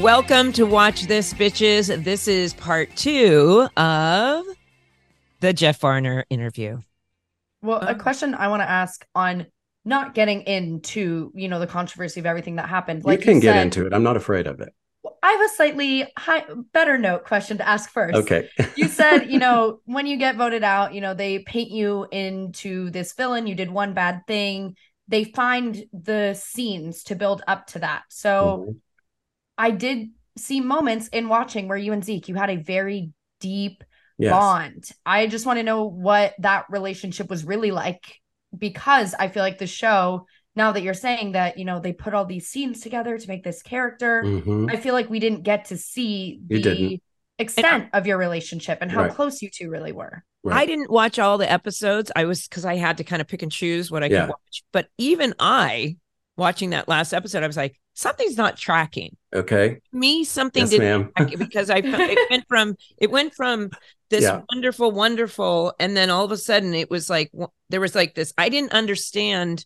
Welcome to Watch This, bitches. This is part two of the Jeff Varner interview. Well, a Um, question I want to ask on not getting into, you know, the controversy of everything that happened. Like you can get said, into it. I'm not afraid of it. I have a slightly high, better note question to ask first. Okay. you said, you know, when you get voted out, you know, they paint you into this villain. You did one bad thing. They find the scenes to build up to that. So Mhm. I did see moments in watching where you and Zeke, you had a very deep yes. bond. I just want to know what that relationship was really like because I feel like the show, now that you're saying that, you know, they put all these scenes together to make this character, Mhm. I feel like we didn't get to see the didn't. extent of your relationship and how Right. close you two really were. Right. I didn't watch all the episodes. I was because I had to kind of pick and choose what I Yeah. could watch. But even I, watching that last episode, I was like, something's not tracking. Okay. Me, something Yes, didn't ma'am. track because I it went from it went from this Yeah. wonderful, wonderful, and then all of a sudden it was like there was like this. I didn't understand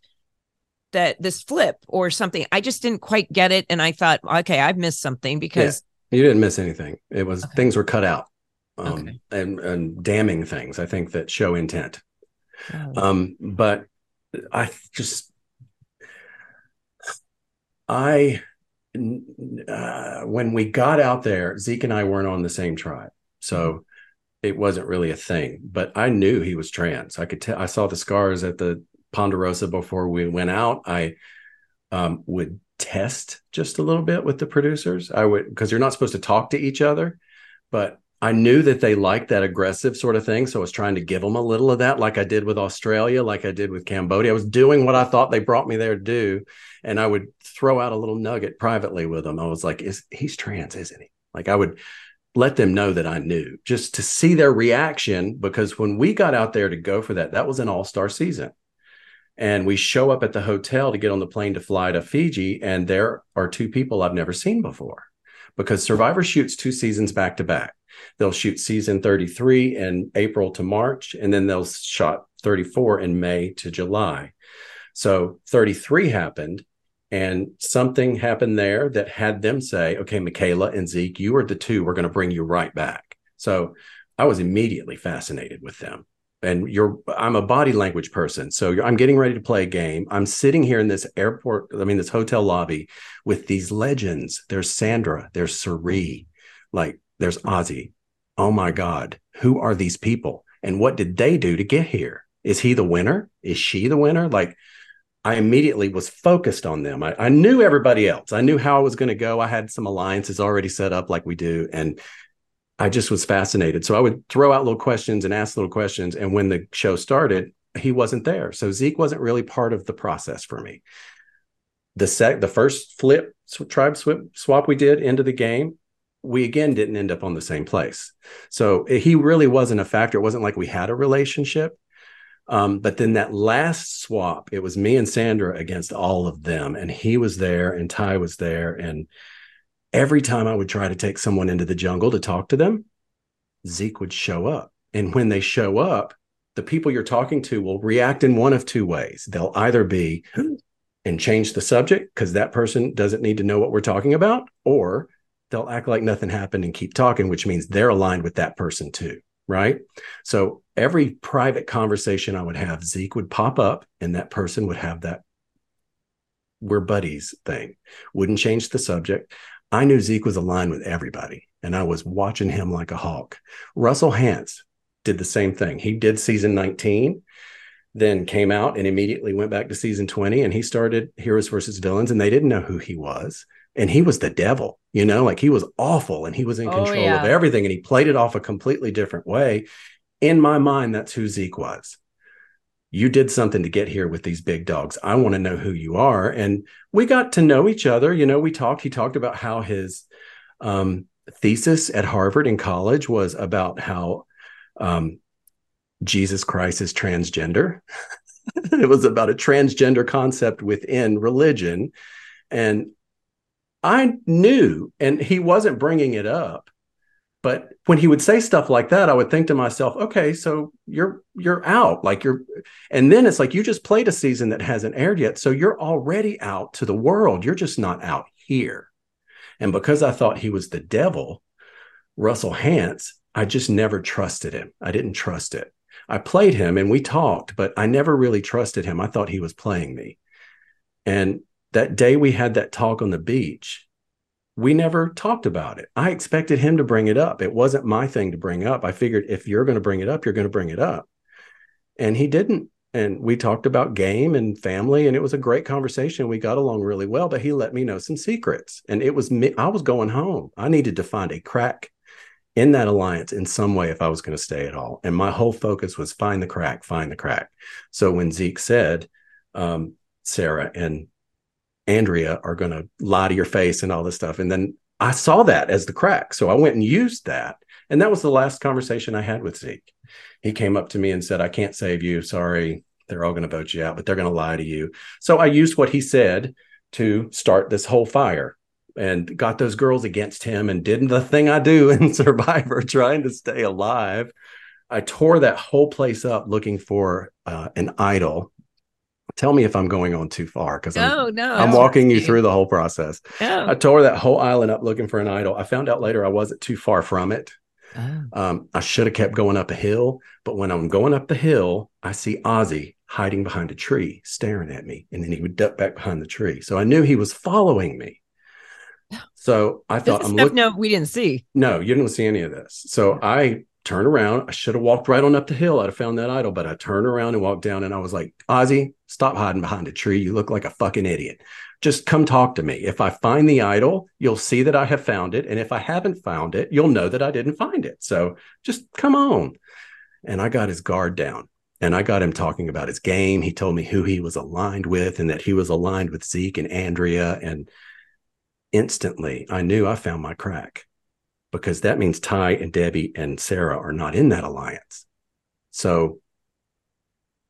that this flip or something. I just didn't quite get it, and I thought, okay, I've missed something because You didn't miss anything. It was Okay. things were cut out. Um, Okay. and, and damning things, I think that show intent. Oh, Um, but I just, I, uh, when we got out there, Zeke and I weren't on the same tribe. So it wasn't really a thing, but I knew he was trans. I could tell, I saw the scars at the Ponderosa before we went out. I um, would test just a little bit with the producers. I would, because you're not supposed to talk to each other, but I knew that they liked that aggressive sort of thing. So I was trying to give them a little of that, like I did with Australia, like I did with Cambodia. I was doing what I thought they brought me there to do. And I would throw out a little nugget privately with them. I was like, is he's trans, isn't he? Like I would let them know that I knew just to see their reaction. Because when we got out there to go for that, that was an all-star season. And we show up at the hotel to get on the plane to fly to Fiji. And there are two people I've never seen before because Survivor shoots two seasons back to back. They'll shoot season 33 in April to March, and then they'll shot 34 in May to July. So 33 happened, and something happened there that had them say, okay, Michaela and Zeke, you are the two, we're going to bring you right back. So I was immediately fascinated with them. And you're, I'm a body language person. So I'm getting ready to play a game. I'm sitting here in this airport, I mean, this hotel lobby with these legends. There's Sandra, there's Sari, like there's Ozzy. Oh my God, who are these people? And what did they do to get here? Is he the winner? Is she the winner? Like, I immediately was focused on them. I, I knew everybody else. I knew how I was going to go. I had some alliances already set up, like we do. And I just was fascinated. So I would throw out little questions and ask little questions. And when the show started, he wasn't there. So Zeke wasn't really part of the process for me. The sec, the first flip tribe swap, swap we did into the game, we again didn't end up on the same place. So eh, he really wasn't a factor. It wasn't like we had a relationship. Um, but then that last swap, it was me and Sandra against all of them, and he was there, and Ty was there, and every time I would try to take someone into the jungle to talk to them, Zeke would show up. And when they show up, the people you're talking to will react in one of two ways. They'll either be and change the subject because that person doesn't need to know what we're talking about, or they'll act like nothing happened and keep talking, which means they're aligned with that person too. Right. So every private conversation I would have, Zeke would pop up and that person would have that we're buddies thing, wouldn't change the subject. I knew Zeke was aligned with everybody and I was watching him like a hawk. Russell Hantz did the same thing. He did season 19, then came out and immediately went back to season 20 and he started Heroes versus Villains and they didn't know who he was. And he was the devil, you know, like he was awful and he was in Oh, control yeah. of everything and he played it off a completely different way. In my mind, that's who Zeke was. You did something to get here with these big dogs. I want to know who you are. And we got to know each other. You know, we talked. He talked about how his um, thesis at Harvard in college was about how um, Jesus Christ is transgender. it was about a transgender concept within religion. And I knew, and he wasn't bringing it up. But when he would say stuff like that, I would think to myself, okay, so you're you're out. Like you're and then it's like you just played a season that hasn't aired yet. So you're already out to the world. You're just not out here. And because I thought he was the devil, Russell Hantz, I just never trusted him. I didn't trust it. I played him and we talked, but I never really trusted him. I thought he was playing me. And that day we had that talk on the beach, we never talked about it. I expected him to bring it up. It wasn't my thing to bring up. I figured if you're going to bring it up, you're going to bring it up. And he didn't. And we talked about game and family, and it was a great conversation. We got along really well, but he let me know some secrets. And it was me, I was going home. I needed to find a crack in that alliance in some way if I was going to stay at all. And my whole focus was find the crack, find the crack. So when Zeke said, um, Sarah and Andrea are going to lie to your face and all this stuff. And then I saw that as the crack. So I went and used that. And that was the last conversation I had with Zeke. He came up to me and said, I can't save you. Sorry. They're all going to vote you out, but they're going to lie to you. So I used what he said to start this whole fire and got those girls against him and did the thing I do in Survivor, trying to stay alive. I tore that whole place up looking for uh, an idol. Tell me if I'm going on too far because no, I'm, no, I'm walking you through the whole process. Oh. I tore that whole island up looking for an idol. I found out later I wasn't too far from it. Oh. Um, I should have kept going up a hill, but when I'm going up the hill, I see Ozzy hiding behind a tree, staring at me, and then he would duck back behind the tree. So I knew he was following me. So I thought, I'm looking. no, we didn't see. No, you didn't see any of this. So I turned around. I should have walked right on up the hill. I'd have found that idol, but I turned around and walked down and I was like, Ozzy, stop hiding behind a tree. You look like a fucking idiot. Just come talk to me. If I find the idol, you'll see that I have found it. And if I haven't found it, you'll know that I didn't find it. So just come on. And I got his guard down and I got him talking about his game. He told me who he was aligned with and that he was aligned with Zeke and Andrea. And instantly I knew I found my crack because that means Ty and Debbie and Sarah are not in that alliance. So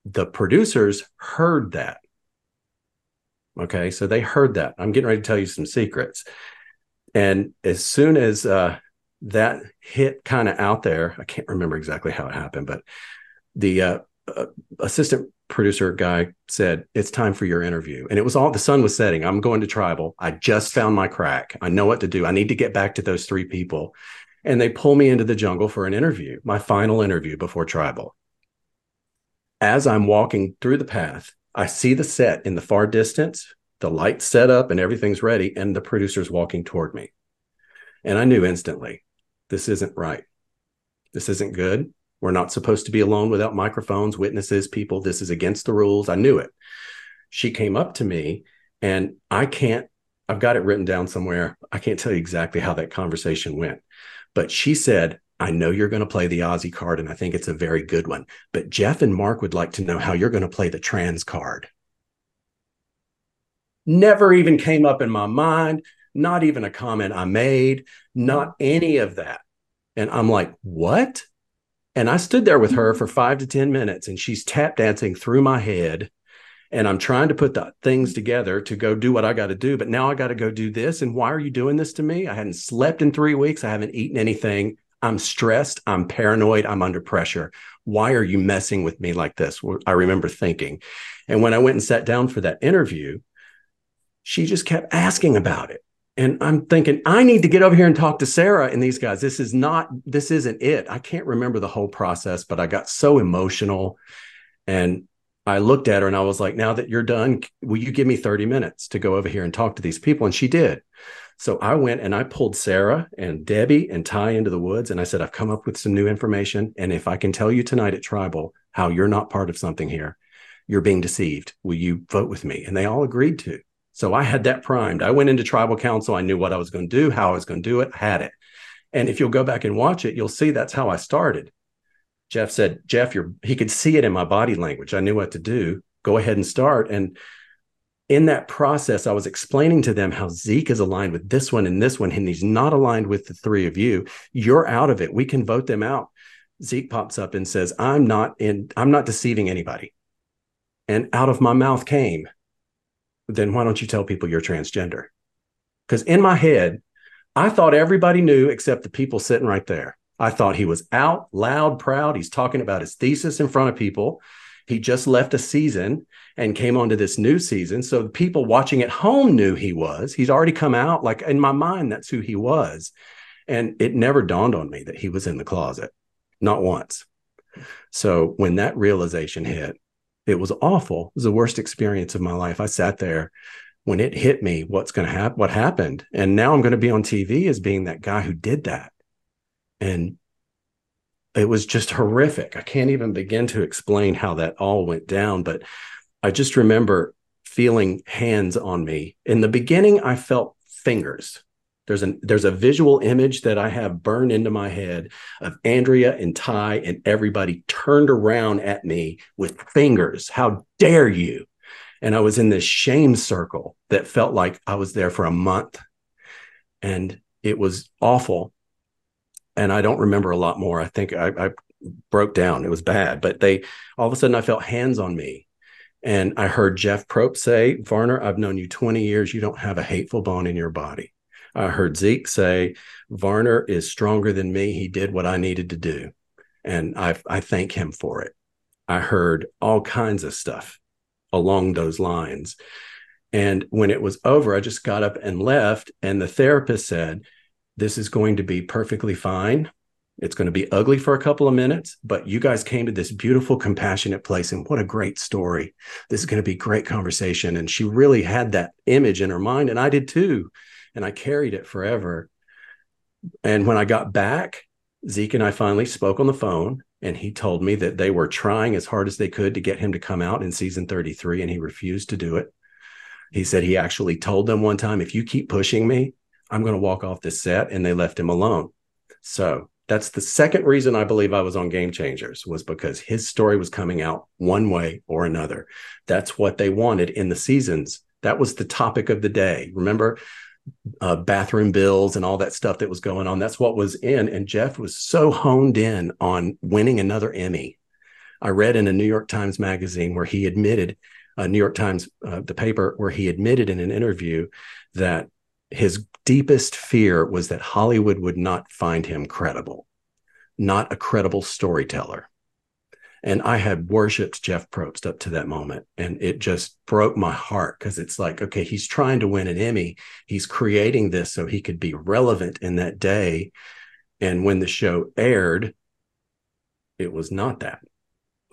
the producers heard that. Okay. So they heard that. I'm getting ready to tell you some secrets. And as soon as uh, that hit kind of out there, I can't remember exactly how it happened, but the uh, uh, assistant producer guy said, It's time for your interview. And it was all the sun was setting. I'm going to tribal. I just found my crack. I know what to do. I need to get back to those three people. And they pull me into the jungle for an interview, my final interview before tribal. As I'm walking through the path, I see the set in the far distance, the lights set up and everything's ready, and the producer's walking toward me. And I knew instantly, this isn't right. This isn't good. We're not supposed to be alone without microphones, witnesses, people. This is against the rules. I knew it. She came up to me, and I can't, I've got it written down somewhere. I can't tell you exactly how that conversation went, but she said, I know you're going to play the Ozzy card, and I think it's a very good one. But Jeff and Mark would like to know how you're going to play the trans card. Never even came up in my mind, not even a comment I made, not any of that. And I'm like, what? And I stood there with her mm-hmm. for five to 10 minutes, and she's tap dancing through my head. And I'm trying to put the things together to go do what I got to do. But now I got to go do this. And why are you doing this to me? I hadn't slept in three weeks. I haven't eaten anything. I'm stressed. I'm paranoid. I'm under pressure. Why are you messing with me like this? I remember thinking. And when I went and sat down for that interview, she just kept asking about it. And I'm thinking, I need to get over here and talk to Sarah and these guys. This is not, this isn't it. I can't remember the whole process, but I got so emotional. And I looked at her and I was like, now that you're done, will you give me 30 minutes to go over here and talk to these people? And she did. So I went and I pulled Sarah and Debbie and Ty into the woods. And I said, I've come up with some new information. And if I can tell you tonight at Tribal how you're not part of something here, you're being deceived. Will you vote with me? And they all agreed to. So I had that primed. I went into tribal council. I knew what I was going to do, how I was going to do it, had it. And if you'll go back and watch it, you'll see that's how I started. Jeff said, Jeff, you're, he could see it in my body language. I knew what to do. Go ahead and start. And in that process, I was explaining to them how Zeke is aligned with this one and this one, and he's not aligned with the three of you. You're out of it. We can vote them out. Zeke pops up and says, I'm not in, I'm not deceiving anybody. And out of my mouth came, then why don't you tell people you're transgender? Because in my head, I thought everybody knew except the people sitting right there. I thought he was out loud, proud. He's talking about his thesis in front of people. He just left a season and came on to this new season. So the people watching at home knew he was. He's already come out. Like in my mind, that's who he was. And it never dawned on me that he was in the closet, not once. So when that realization hit, it was awful. It was the worst experience of my life. I sat there when it hit me, what's going to happen, what happened. And now I'm going to be on TV as being that guy who did that. And it was just horrific. I can't even begin to explain how that all went down, but I just remember feeling hands on me. In the beginning, I felt fingers. There's an there's a visual image that I have burned into my head of Andrea and Ty and everybody turned around at me with fingers. How dare you? And I was in this shame circle that felt like I was there for a month. And it was awful. And I don't remember a lot more. I think I, I broke down. It was bad. But they all of a sudden I felt hands on me. And I heard Jeff Probst say, Varner, I've known you 20 years. You don't have a hateful bone in your body. Uh, I heard Zeke say, Varner is stronger than me. He did what I needed to do. And I, I thank him for it. I heard all kinds of stuff along those lines. And when it was over, I just got up and left. And the therapist said, This is going to be perfectly fine. It's going to be ugly for a couple of minutes, but you guys came to this beautiful, compassionate place. And what a great story. This is going to be great conversation. And she really had that image in her mind. And I did too and I carried it forever. And when I got back, Zeke and I finally spoke on the phone, and he told me that they were trying as hard as they could to get him to come out in season 33, and he refused to do it. He said he actually told them one time, if you keep pushing me, I'm going to walk off this set, and they left him alone. So that's the second reason I believe I was on Game Changers was because his story was coming out one way or another. That's what they wanted in the seasons. That was the topic of the day. Remember, uh, bathroom bills and all that stuff that was going on. That's what was in. And Jeff was so honed in on winning another Emmy. I read in a New York Times magazine where he admitted, uh, New York Times, uh, the paper, where he admitted in an interview that his deepest fear was that Hollywood would not find him credible, not a credible storyteller. And I had worshiped Jeff Probst up to that moment. And it just broke my heart because it's like, okay, he's trying to win an Emmy. He's creating this so he could be relevant in that day. And when the show aired, it was not that.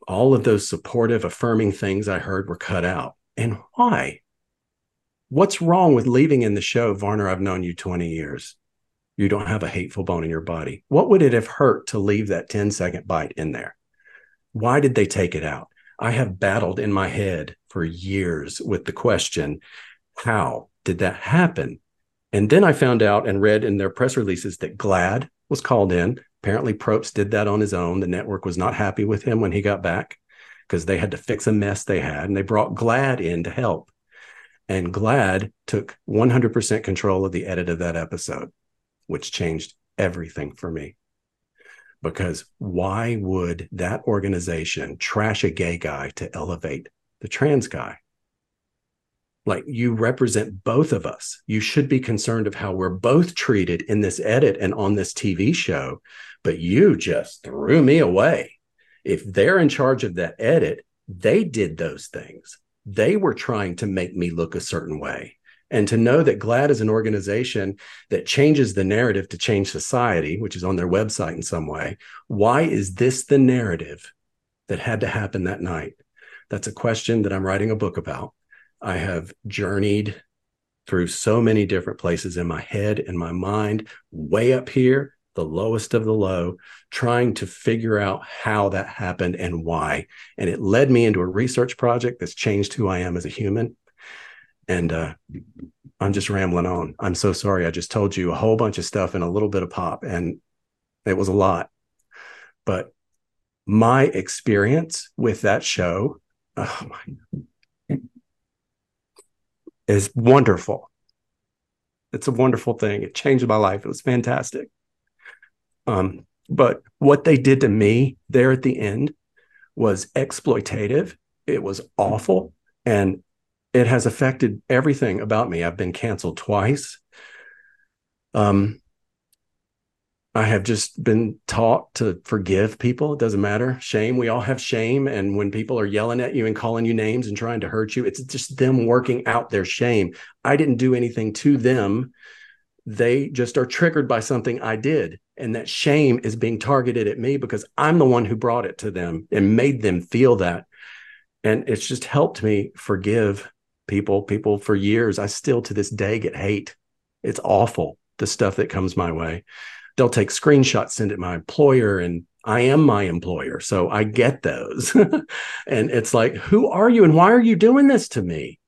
All of those supportive, affirming things I heard were cut out. And why? What's wrong with leaving in the show, Varner? I've known you 20 years. You don't have a hateful bone in your body. What would it have hurt to leave that 10 second bite in there? Why did they take it out? I have battled in my head for years with the question, how did that happen? And then I found out and read in their press releases that GLAAD was called in. Apparently, Probst did that on his own. The network was not happy with him when he got back because they had to fix a mess they had, and they brought GLAAD in to help. And GLAAD took 100% control of the edit of that episode, which changed everything for me because why would that organization trash a gay guy to elevate the trans guy? Like you represent both of us. You should be concerned of how we're both treated in this edit and on this TV show, but you just threw me away. If they're in charge of that edit, they did those things. They were trying to make me look a certain way and to know that GLAAD is an organization that changes the narrative to change society, which is on their website in some way. Why is this the narrative that had to happen that night? That's a question that I'm writing a book about. I have journeyed through so many different places in my head and my mind, way up here, the lowest of the low, trying to figure out how that happened and why. And it led me into a research project that's changed who I am as a human and uh, I'm just rambling on. I'm so sorry. I just told you a whole bunch of stuff and a little bit of pop, and it was a lot. But my experience with that show oh my, is wonderful. It's a wonderful thing. It changed my life. It was fantastic. Um, but what they did to me there at the end was exploitative it was awful and it has affected everything about me. I've been canceled twice. Um, I have just been taught to forgive people. It doesn't matter. Shame. We all have shame. And when people are yelling at you and calling you names and trying to hurt you, it's just them working out their shame. I didn't do anything to them. They just are triggered by something I did. And that shame is being targeted at me because I'm the one who brought it to them and made them feel that. And it's just helped me forgive people. People for years, I still to this day get hate. It's awful, the stuff that comes my way they'll take screenshots, send it my employer, and I am my employer. So I get those. and it's like, who are you and why are you doing this to me?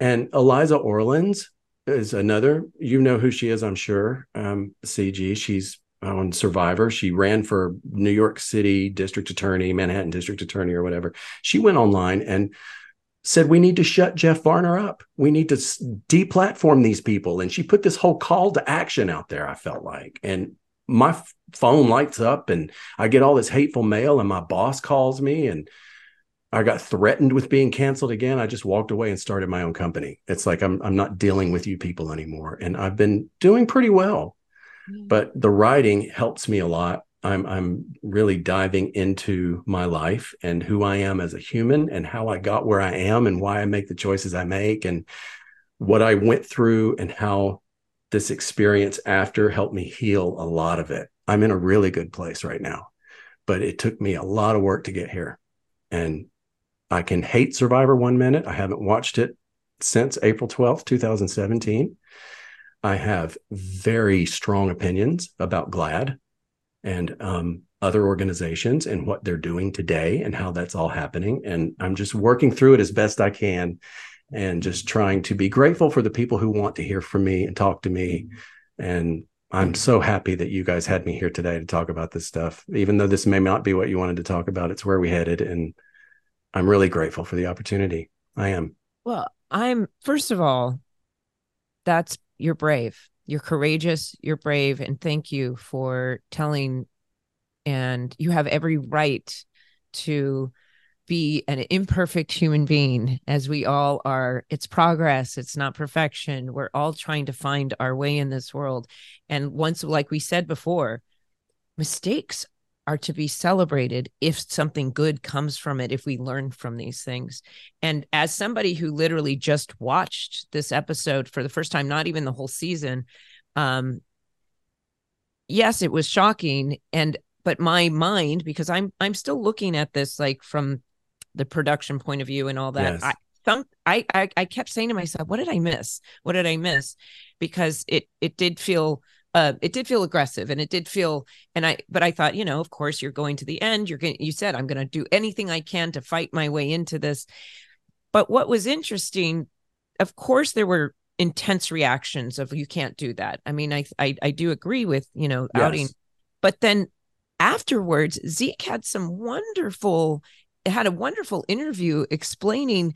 And Eliza Orlins is another, you know who she is, I'm sure. Um, CG, she's on Survivor. She ran for New York City District Attorney, Manhattan District Attorney, or whatever. She went online and said we need to shut Jeff Varner up. We need to deplatform these people. And she put this whole call to action out there. I felt like, and my f- phone lights up, and I get all this hateful mail, and my boss calls me, and I got threatened with being canceled again. I just walked away and started my own company. It's like I'm I'm not dealing with you people anymore, and I've been doing pretty well. Mm. But the writing helps me a lot I'm I'm really diving into my life and who I am as a human and how I got where I am and why I make the choices I make and what I went through and how this experience after helped me heal a lot of it. I'm in a really good place right now, but it took me a lot of work to get here. And I can hate Survivor one minute. I haven't watched it since April 12th, 2017. I have very strong opinions about GLAAD and um, other organizations and what they're doing today and how that's all happening. And I'm just working through it as best I can and just trying to be grateful for the people who want to hear from me and talk to me. And I'm so happy that you guys had me here today to talk about this stuff. Even though this may not be what you wanted to talk about, it's where we headed. And I'm really grateful for the opportunity. I am. Well, I'm, first of all, that's, you're brave you're courageous, you're brave, and thank you for telling. And you have every right to be an imperfect human being, as we all are. It's progress, it's not perfection. We're all trying to find our way in this world. And once, like we said before, mistakes are to be celebrated if something good comes from it if we learn from these things. And as somebody who literally just watched this episode for the first time not even the whole season um yes it was shocking. And but my mind because i'm i'm still looking at this like from the production point of view and all that yes. I, some, I, I i kept saying to myself what did i miss? What did i miss? Because it it did feel uh, it did feel aggressive and it did feel and i but i thought you know of course you're going to the end. You're going you said i'm going to do anything i can to fight my way into this. But what was interesting of course there were intense reactions of you can't do that. I mean i i, I do agree with you know yes. outing but then afterwards zeke had some wonderful had a wonderful interview explaining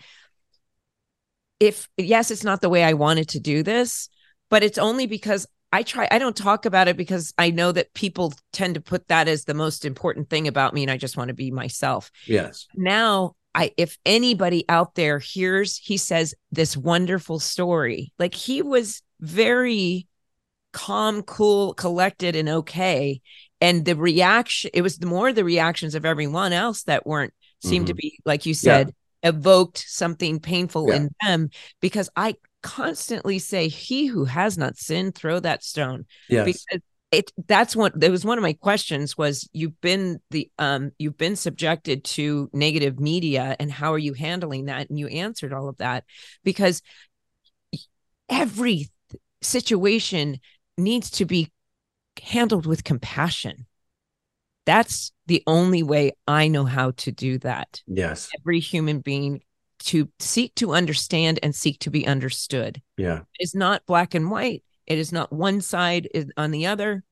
if yes it's not the way i wanted to do this but it's only because I try I don't talk about it because I know that people tend to put that as the most important thing about me and I just want to be myself. Yes. Now, I if anybody out there hears he says this wonderful story, like he was very calm, cool, collected and okay and the reaction it was the more the reactions of everyone else that weren't seemed mm-hmm. to be like you said yeah. evoked something painful yeah. in them because I constantly say, He who has not sinned, throw that stone. Yes. Because it that's what that was one of my questions was you've been the um you've been subjected to negative media and how are you handling that and you answered all of that because every situation needs to be handled with compassion that's the only way i know how to do that yes every human being to seek to understand and seek to be understood. Yeah. It's not black and white. It is not one side on the other.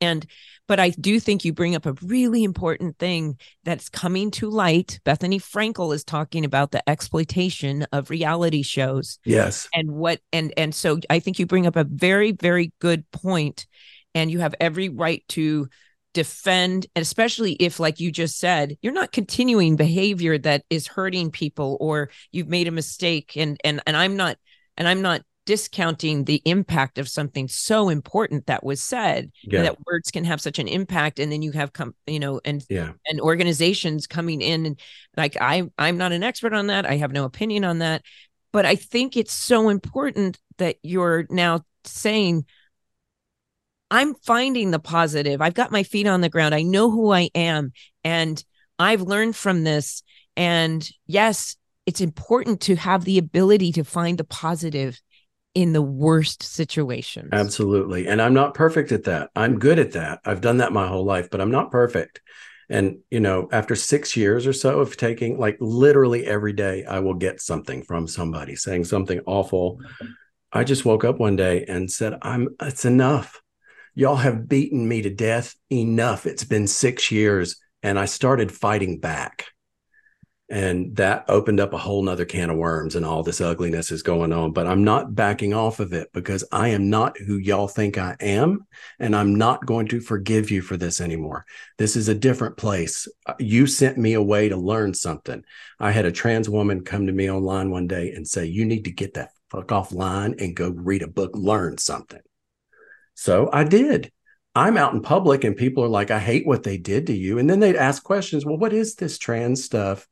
And, but I do think you bring up a really important thing that's coming to light. Bethenny Frankel is talking about the exploitation of reality shows. Yes. And what, and, and so I think you bring up a very, very good point, and you have every right to defend and especially if like you just said you're not continuing behavior that is hurting people or you've made a mistake and and and I'm not and I'm not discounting the impact of something so important that was said Yeah. that words can have such an impact and then you have come you know and Yeah. and organizations coming in and like I I'm not an expert on that. I have no opinion on that, but I think it's so important that you're now saying I'm finding the positive. I've got my feet on the ground. I know who I am and I've learned from this and yes, it's important to have the ability to find the positive in the worst situations. Absolutely. And I'm not perfect at that. I'm good at that. I've done that my whole life, but I'm not perfect. And, you know, after six years or so of taking, like literally every day, I will get something from somebody saying something awful. I just woke up one day and said, I'm, it's enough. Y'all have beaten me to death enough. It's been six years. And I started fighting back. And that opened up a whole nother can of worms, and all this ugliness is going on. But I'm not backing off of it because I am not who y'all think I am. And I'm not going to forgive you for this anymore. This is a different place. Uh, You sent me away to learn something. I had a trans woman come to me online one day and say, You need to get that fuck offline and go read a book, learn something. So I did. I'm out in public and people are like, I hate what they did to you. And then they'd ask questions. Well, what is this trans stuff?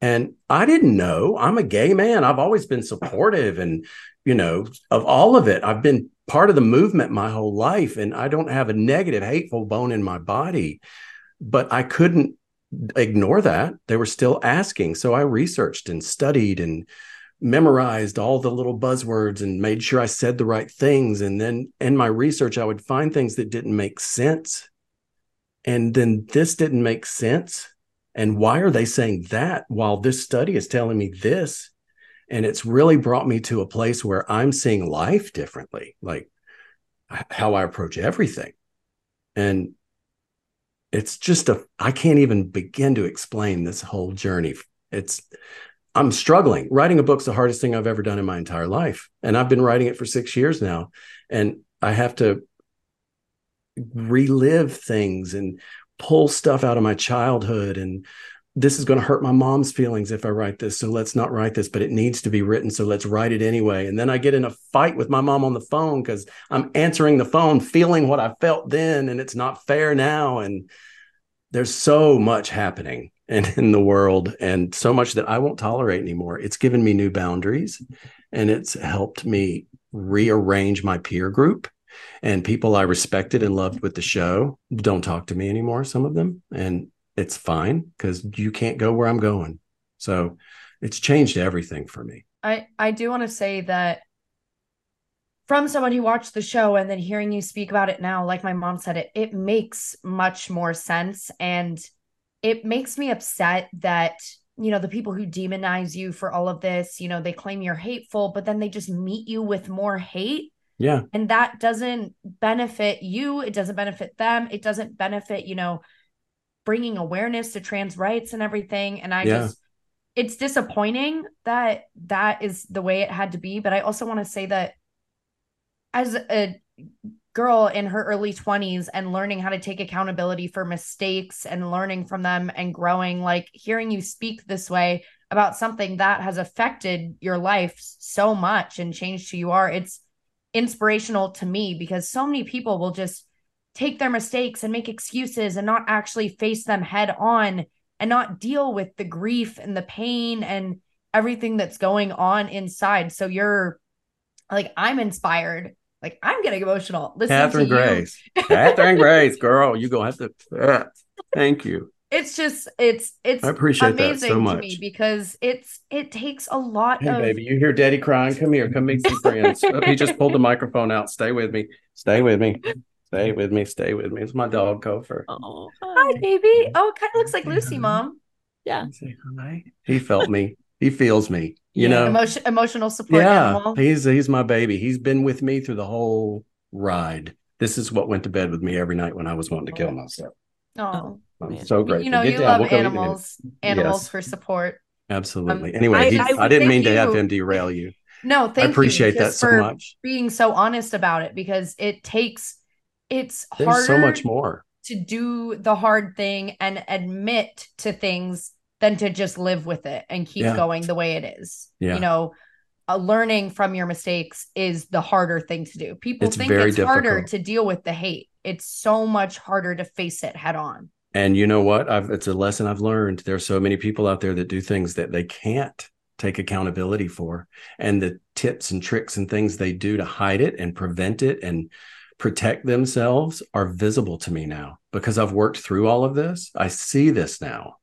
And I didn't know. I'm a gay man. I've always been supportive and, you know, of all of it. I've been part of the movement my whole life and I don't have a negative, hateful bone in my body. But I couldn't ignore that. They were still asking. So I researched and studied and memorized all the little buzzwords and made sure I said the right things. And then in my research, I would find things that didn't make sense. And then this didn't make sense. And why are they saying that while this study is telling me this? And it's really brought me to a place where I'm seeing life differently, like how I approach everything. And it's just a, I can't even begin to explain this whole journey. It's, I'm struggling. Writing a book's the hardest thing I've ever done in my entire life. And I've been writing it for six years now. And I have to relive things and pull stuff out of my childhood. And this is going to hurt my mom's feelings if I write this. So let's not write this, but it needs to be written. So let's write it anyway. And then I get in a fight with my mom on the phone because I'm answering the phone, feeling what I felt then. And it's not fair now. And there's so much happening in, in the world and so much that I won't tolerate anymore. It's given me new boundaries and it's helped me rearrange my peer group and people I respected and loved with the show don't talk to me anymore, some of them. And it's fine because you can't go where I'm going. So it's changed everything for me. I I do want to say that from someone who watched the show and then hearing you speak about it now, like my mom said, it it makes much more sense, and it makes me upset that you know the people who demonize you for all of this, you know, they claim you're hateful, but then they just meet you with more hate, Yeah. and that doesn't benefit you. It doesn't benefit them. It doesn't benefit you know bringing awareness to trans rights and everything. And I Yeah. just it's disappointing that that is the way it had to be but i also want to say that as a girl in her early 20s and learning how to take accountability for mistakes and learning from them and growing like hearing you speak this way about something that has affected your life so much and changed who you are it's inspirational to me because so many people will just take their mistakes and make excuses and not actually face them head on and not deal with the grief and the pain and everything that's going on inside. So you're like, I'm inspired. Like I'm getting emotional. Listening Catherine to you. Grace. Catherine Grace, girl, you're gonna have to uh, thank you. It's just it's it's I appreciate that amazing so to much. me because it's it takes a lot Hey of baby, you hear daddy crying? Come here, come meet some friends. Oh, he just pulled the microphone out. Stay with me. Stay with me. Stay with me. Stay with me. It's my dog, Gopher. Oh, hi baby. Oh, it kind of looks like Lucy, mom. yeah. He felt me. He feels me. You Yeah. know. Emotion emotional support yeah, animal. he's he's my baby. He's been with me through the whole ride. This is what went to bed with me every night when I was wanting to kill myself. Oh, I'm Man. so grateful. you know, Get you down. love We'll animals, animals Yes. for support. Absolutely. Um, anyway, I- he- I- I, didn't mean thank to have him derail you. No, thank you. I appreciate you that so much. being so honest about it because it takes it's There's harder. so much more. to do the hard thing and admit to things than to just live with it and keep Yeah. going the way it is. Yeah. You know, uh, learning from your mistakes is the harder thing to do. People It's think it's harder to deal with the hate. It's so much harder to face it head on. And you know what? I've, it's a lesson I've learned. There are so many people out there that do things that they can't take accountability for. And the tips and tricks and things they do to hide it and prevent it and protect themselves are visible to me now because I've worked through all of this. I see this now.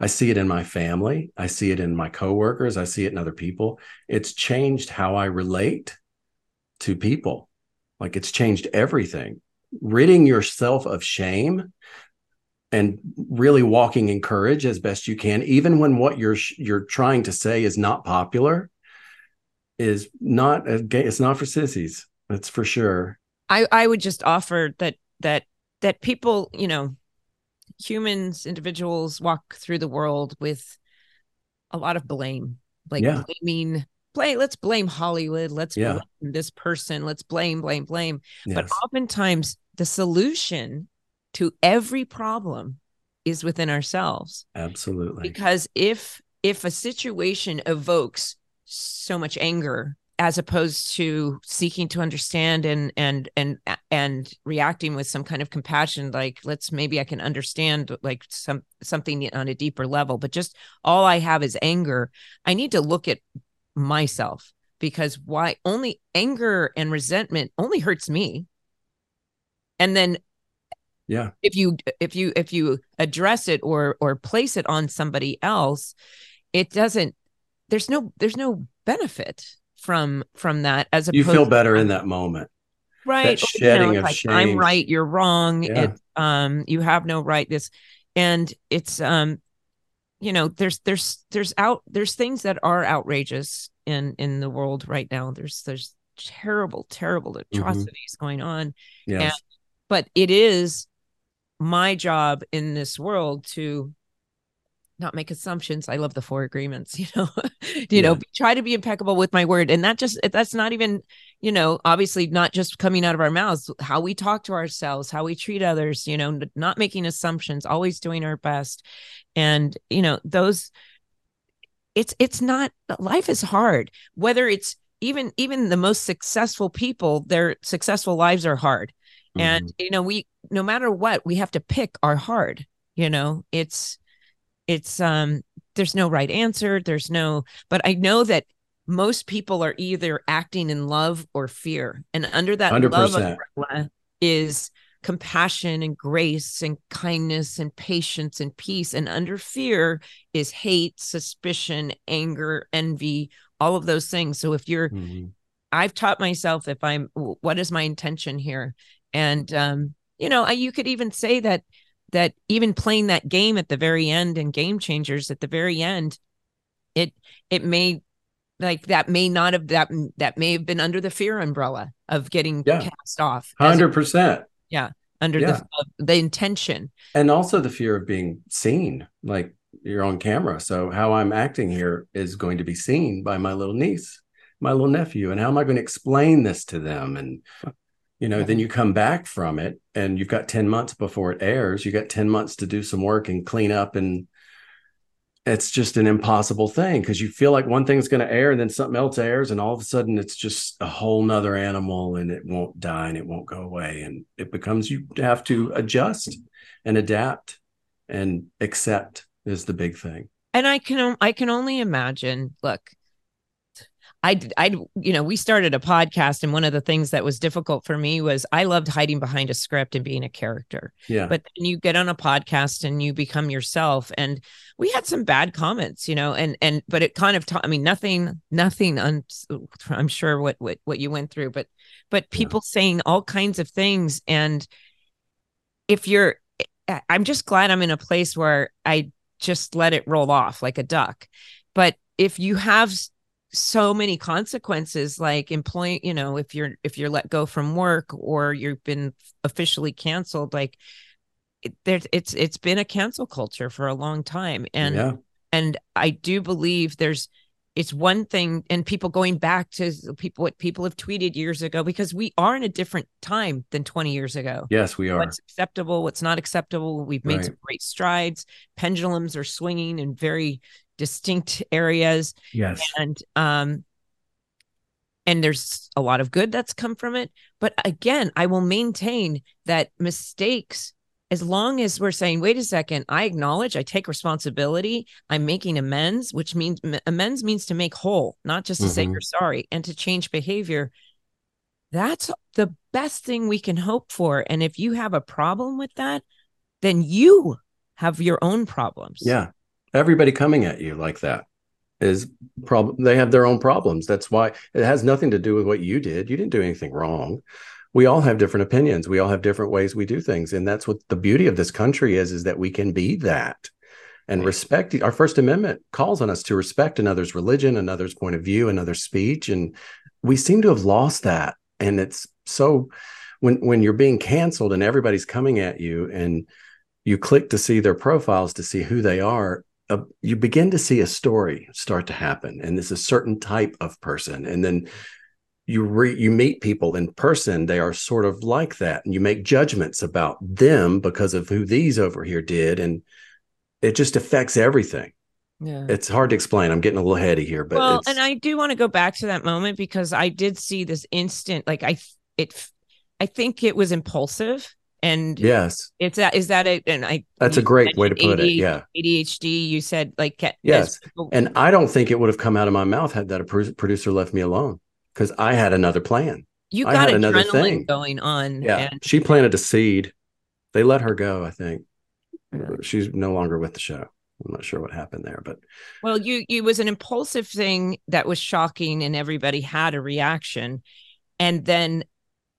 I see it in my family. I see it in my coworkers. I see it in other people. It's changed how I relate to people. Like it's changed everything. Ridding yourself of shame and really walking in courage as best you can even when what you're you're trying to say is not popular is not a it's not for sissies that's for sure I I would just offer that that that people, you know, humans, individuals walk through the world with a lot of blame, like Yeah. blaming. Blame. Let's blame Hollywood. Let's Yeah. blame this person. Let's blame, blame, blame. But oftentimes, the solution to every problem is within ourselves. absolutely Because if if a situation evokes so much anger as opposed to seeking to understand and and and and reacting with some kind of compassion like let's maybe i can understand like some something on a deeper level. But just all i have is anger. I need to look at myself because why only anger and resentment only hurts me. And then yeah. if you if you if you address it or or place it on somebody else it doesn't there's no there's no benefit from from that as opposed you feel better in that moment right that shedding of like, shame. i'm right you're wrong Yeah. it um you have no right this and it's um you know there's there's there's out there's things that are outrageous in in the world right now there's there's terrible terrible Mm-hmm. atrocities going on yes but it is my job in this world to not make assumptions i love the four agreements you know you know try to be impeccable with my word and that just that's not even you know obviously not just coming out of our mouths how we talk to ourselves how we treat others you know not making assumptions always doing our best and you know those it's it's not life is hard whether it's even even the most successful people their successful lives are hard and Mhm. you know we no matter what we have to pick our hard you know it's it's um there's no right answer there's no but i know that most people are either acting in love or fear and under that love 100%. umbrella is compassion and grace and kindness and patience and peace and under fear is hate suspicion anger envy all of those things so if you're Mhm. I've taught myself if I'm what is my intention here, and um, you know, I, you could even say that that even playing that game at the very end and game changers at the very end, it it may like that may not have that that may have been under the fear umbrella of getting Yeah. cast off 100% Yeah, under Yeah. the the intention. and also the fear of being seen like you're on camera so how i'm acting here is going to be seen by my little niece my little nephew and how am i going to explain this to them and you know then mm-hmm. you come back from it and you've got 10 months before it airs. You got 10 months to do some work and clean up and it's just an impossible thing because you feel like one thing's going to air and then something else airs and all of a sudden it's just a whole nother animal and it won't die and it won't go away. And it becomes you have to adjust and adapt and accept is the big thing. And I can I can only imagine. Look, I I you know we started a podcast, and one of the things that was difficult for me was I loved hiding behind a script and being a character. yeah But then you get on a podcast and you become yourself, and we had some bad comments, you know, and and but it kind of taught. I mean, nothing, nothing. Un, I'm sure what what what you went through, but but Yeah. people saying all kinds of things, and if you're, I'm just glad I'm in a place where I just let it roll off like a duck. But if you have so many consequences, like employing, you know, if you're if you're let go from work or you've been officially canceled, like it, there's it's it's been a cancel culture for a long time, and yeah. and I do believe there's it's one thing and people going back to people what people have tweeted years ago because we are in a different time than 20 years ago. Yes we are. What's acceptable what's not acceptable we've made Right. some great strides. Pendulums are swinging in very distinct areas yes. and um and there's a lot of good that's come from it. But again i will maintain that mistakes as long as we're saying wait a second i acknowledge i take responsibility i'm making amends which means amends means to make whole not just to say Mhm. you're sorry and to change behavior. That's the best thing we can hope for. And if you have a problem with that then you have your own problems. Yeah everybody coming at you like that is problem they have their own problems. That's why it has nothing to do with what you did. You didn't do anything wrong. We all have different opinions. We all have different ways we do things. And that's what the beauty of this country is is that we can be that and Right. respect our first amendment calls on us to respect another's religion another's point of view another's speech. And we seem to have lost that. And it's so when when you're being canceled and everybody's coming at you and you click to see their profiles to see who they are uh, you begin to see a story start to happen and it's a certain type of person and then you re- you meet people in person they are sort of like that and you make judgments about them because of who these over here did and it just affects everything. Yeah. It's hard to explain. I'm getting a little heady here but well, and I do want to go back to that moment because I did see this instant, like I, it, I think it was impulsive, and yes it's that is that it, and I. that's a great way to mentioned put it yeah ADHD. You said like ca- Yes. people- and i don't think it would have come out of my mouth had that a producer left me alone because i had another plan you I got had another thing. going on. Yeah, and she planted a seed. They let her go. I think Yeah. she's no longer with the show. I'm not sure what happened there, but well, you it was an impulsive thing that was shocking, and everybody had a reaction, and then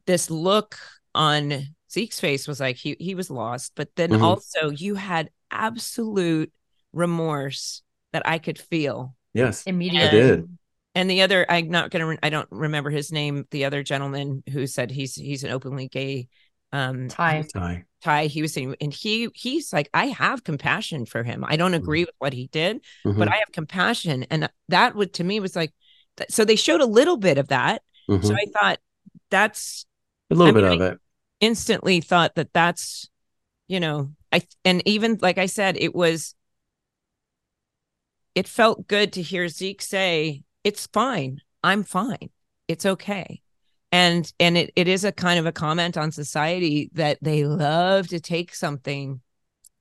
this look on Zeke's face was like he he was lost, but then Mhm. also you had absolute remorse that I could feel. yes, Immediately. I did. And the other, I'm not gonna, re- I don't remember his name. The other gentleman who said he's he's an openly gay, um, Tai. Tai. Tai. He was saying, and he he's like, I have compassion for him. I don't agree with what he did, but Mhm, I have compassion, and that would to me was like, that, so they showed a little bit of that. mhm. So I thought that's a little I bit mean, of it. Instantly thought that that's, you know, I and even like I said, it was. It felt good to hear Zeke say, "It's fine. I'm fine. It's okay." And and it, it is a kind of a comment on society that they love to take something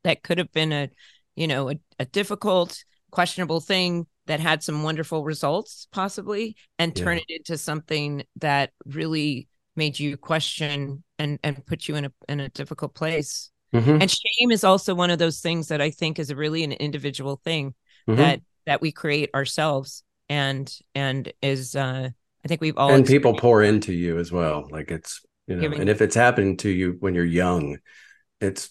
that could have been a, you know, a, a difficult, questionable thing that had some wonderful results possibly and turn Yeah. it into something that really made you question and and put you in a in a difficult place. Mhm, And shame is also one of those things that I think is a really an individual thing mhm. that that we create ourselves and and is uh I think we've all and people pour into you as well. Like it's you know, Giving- and if it's happening to you when you're young, it's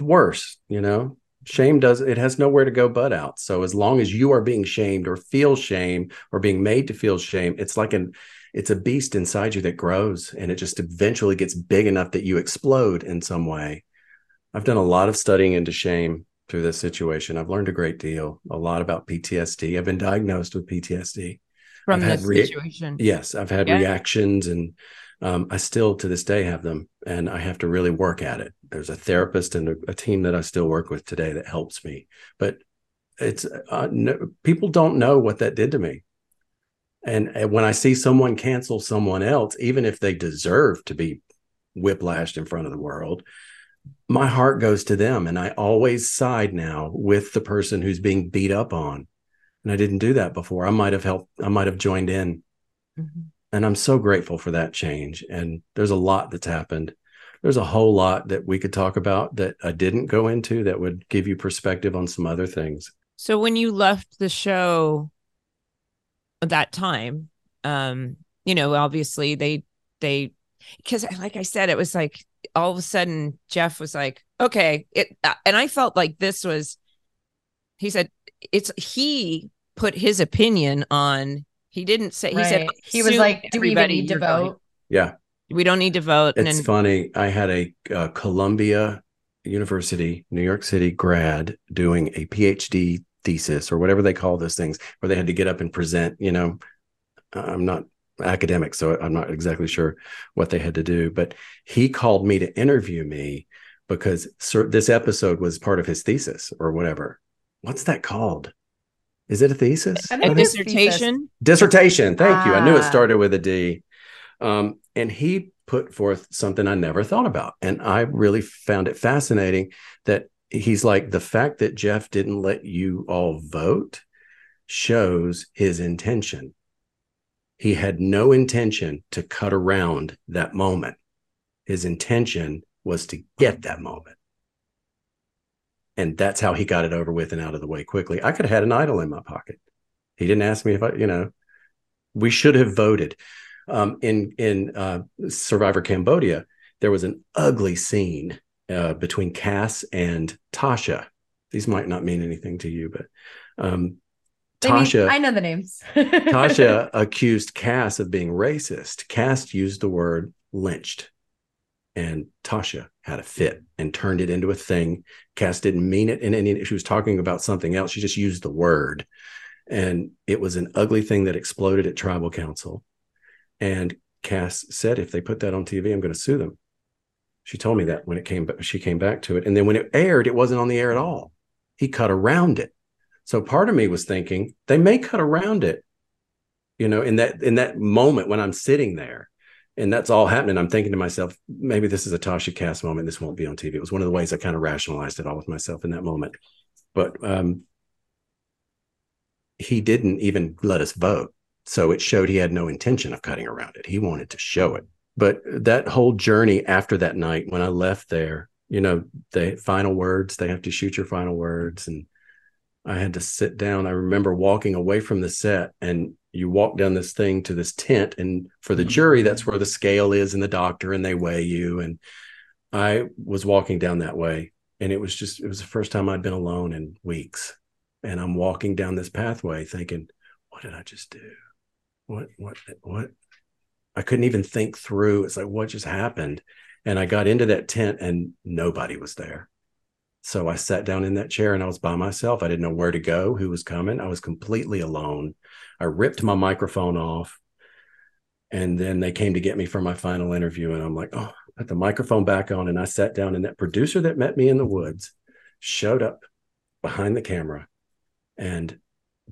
worse. You know, shame does it has nowhere to go but out. So as long as you are being shamed or feel shame or being made to feel shame, it's like an it's a beast inside you that grows and it just eventually gets big enough that you explode in some way. I've done a lot of studying into shame through this situation. I've learned a great deal, a lot about PTSD. I've been diagnosed with PTSD. from I've this rea- situation. Yes, I've had Yeah. reactions and um, I still to this day have them and I have to really work at it. There's a therapist and a, a team that I still work with today that helps me. But it's uh, no, people don't know what that did to me. And, and when I see someone cancel someone else, even if they deserve to be whiplashed in front of the world, my heart goes to them. And I always side now with the person who's being beat up on. And I didn't do that before. I might have helped, I might have joined in Mhm. and I'm so grateful for that change. And there's a lot that's happened. There's a whole lot that we could talk about that I didn't go into that would give you perspective on some other things. So when you left the show that time, um, you know, obviously they they because like I said, it was like all of a sudden Jeff was like, okay, it uh, and I felt like this was he said it's he put his opinion on he didn't say he said he was like, "Do we even everybody need to you're going- vote?" Yeah, We don't need to vote. And it's then funny. I had a, uh Columbia University, New York City grad doing a PhD thesis or whatever they call those things, where they had to get up and present. You know, I'm not academic, so I'm not exactly sure what they had to do, but he called me to interview me because this episode was part of his thesis or whatever. What's that called? Is it a thesis? A dissertation. Dissertation. Thank ah. you. I knew it ah. started with a D. Um, and he put forth something I never thought about, and I really found it fascinating that he's like the fact that Jeff didn't let you all vote shows his intention. He had no intention to cut around that moment. His intention was to get that moment. And that's how he got it over with and out of the way quickly. I could have had an idol in my pocket. He didn't ask me if I, you know, we should have voted. Um, in in uh, Survivor Cambodia, there was an ugly scene uh, between Kass and Tasha. These might not mean anything to you, but um, Tasha. Mean, I know the names. Tasha accused Kass of being racist. Kass used the word lynched and Tasha had a fit and turned it into a thing. Kass didn't mean it in any. She was talking about something else. She just used the word, and it was an ugly thing that exploded at tribal council. And Kass said, "If they put that on TV, I'm going to sue them." She told me that when it came, she came back to it, and then when it aired, it wasn't on the air at all. He cut around it. So part of me was thinking they may cut around it, you know, in that in that moment when I'm sitting there and that's all happening. I'm thinking to myself, maybe this is a Tasha Kass moment. This won't be on TV. It was one of the ways I kind of rationalized it all with myself in that moment. But um, he didn't even let us vote. So it showed he had no intention of cutting around it. He wanted to show it. But that whole journey after that night, when I left there, you know, the final words, they have to shoot your final words. And I had to sit down. I remember walking away from the set and you walk down this thing to this tent and for the mm-hmm. jury that's where the scale is and the doctor and they weigh you and i was walking down that way and it was just it was the first time i'd been alone in weeks and i'm walking down this pathway thinking what did i just do what what what i couldn't even think through it's like what just happened and i got into that tent and nobody was there so i sat down in that chair and i was by myself i didn't know where to go who was coming i was completely alone I ripped my microphone off. And then they came to get me for my final interview. And I'm like, oh, put the microphone back on. And I sat down, and that producer that met me in the woods showed up behind the camera. And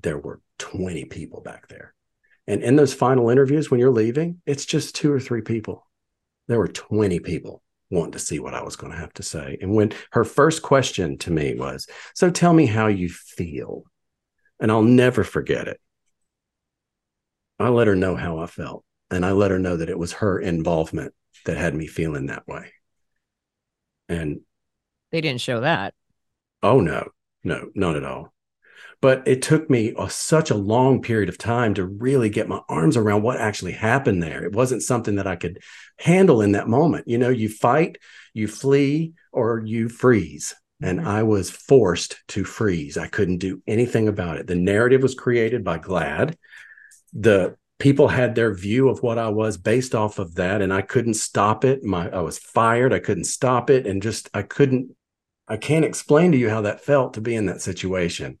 there were 20 people back there. And in those final interviews, when you're leaving, it's just two or three people. There were 20 people wanting to see what I was going to have to say. And when her first question to me was, So tell me how you feel. And I'll never forget it. I let her know how I felt. And I let her know that it was her involvement that had me feeling that way. And they didn't show that. Oh, no, no, not at all. But it took me a, such a long period of time to really get my arms around what actually happened there. It wasn't something that I could handle in that moment. You know, you fight, you flee, or you freeze. And mm-hmm. I was forced to freeze. I couldn't do anything about it. The narrative was created by GLAAD. the people had their view of what I was based off of that, and I couldn't stop it. My I was fired. I couldn't stop it, and just I couldn't. I can't explain to you how that felt to be in that situation,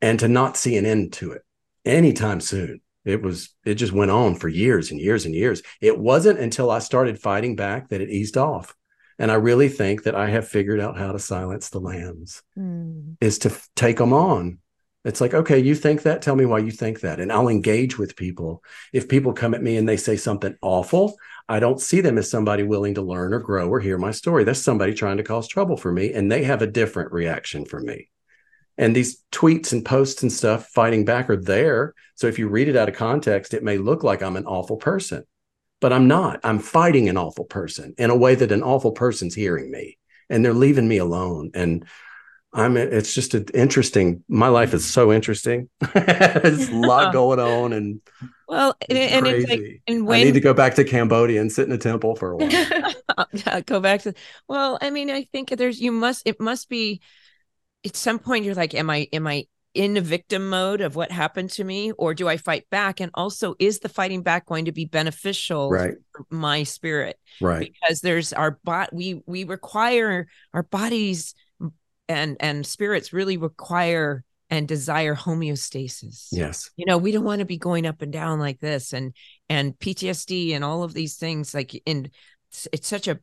and to not see an end to it anytime soon. It was. It just went on for years and years and years. It wasn't until I started fighting back that it eased off. And I really think that I have figured out how to silence the lambs mm. is to f- take them on it's like, okay, you think that? Tell me why you think that. And I'll engage with people. If people come at me and they say something awful, I don't see them as somebody willing to learn or grow or hear my story. That's somebody trying to cause trouble for me. And they have a different reaction from me. And these tweets and posts and stuff fighting back are there. So if you read it out of context, it may look like I'm an awful person, but I'm not. I'm fighting an awful person in a way that an awful person's hearing me and they're leaving me alone. And I'm it's just an interesting my life is so interesting. There's a lot going on and well and, it's, and it's like and when, I need to go back to Cambodia and sit in a temple for a while. go back to well, I mean, I think there's you must it must be at some point you're like, Am I am I in a victim mode of what happened to me or do I fight back? And also is the fighting back going to be beneficial right. for my spirit? Right. Because there's our bot we we require our bodies and and spirits really require and desire homeostasis. Yes. You know, we don't want to be going up and down like this and and PTSD and all of these things like in it's, it's such a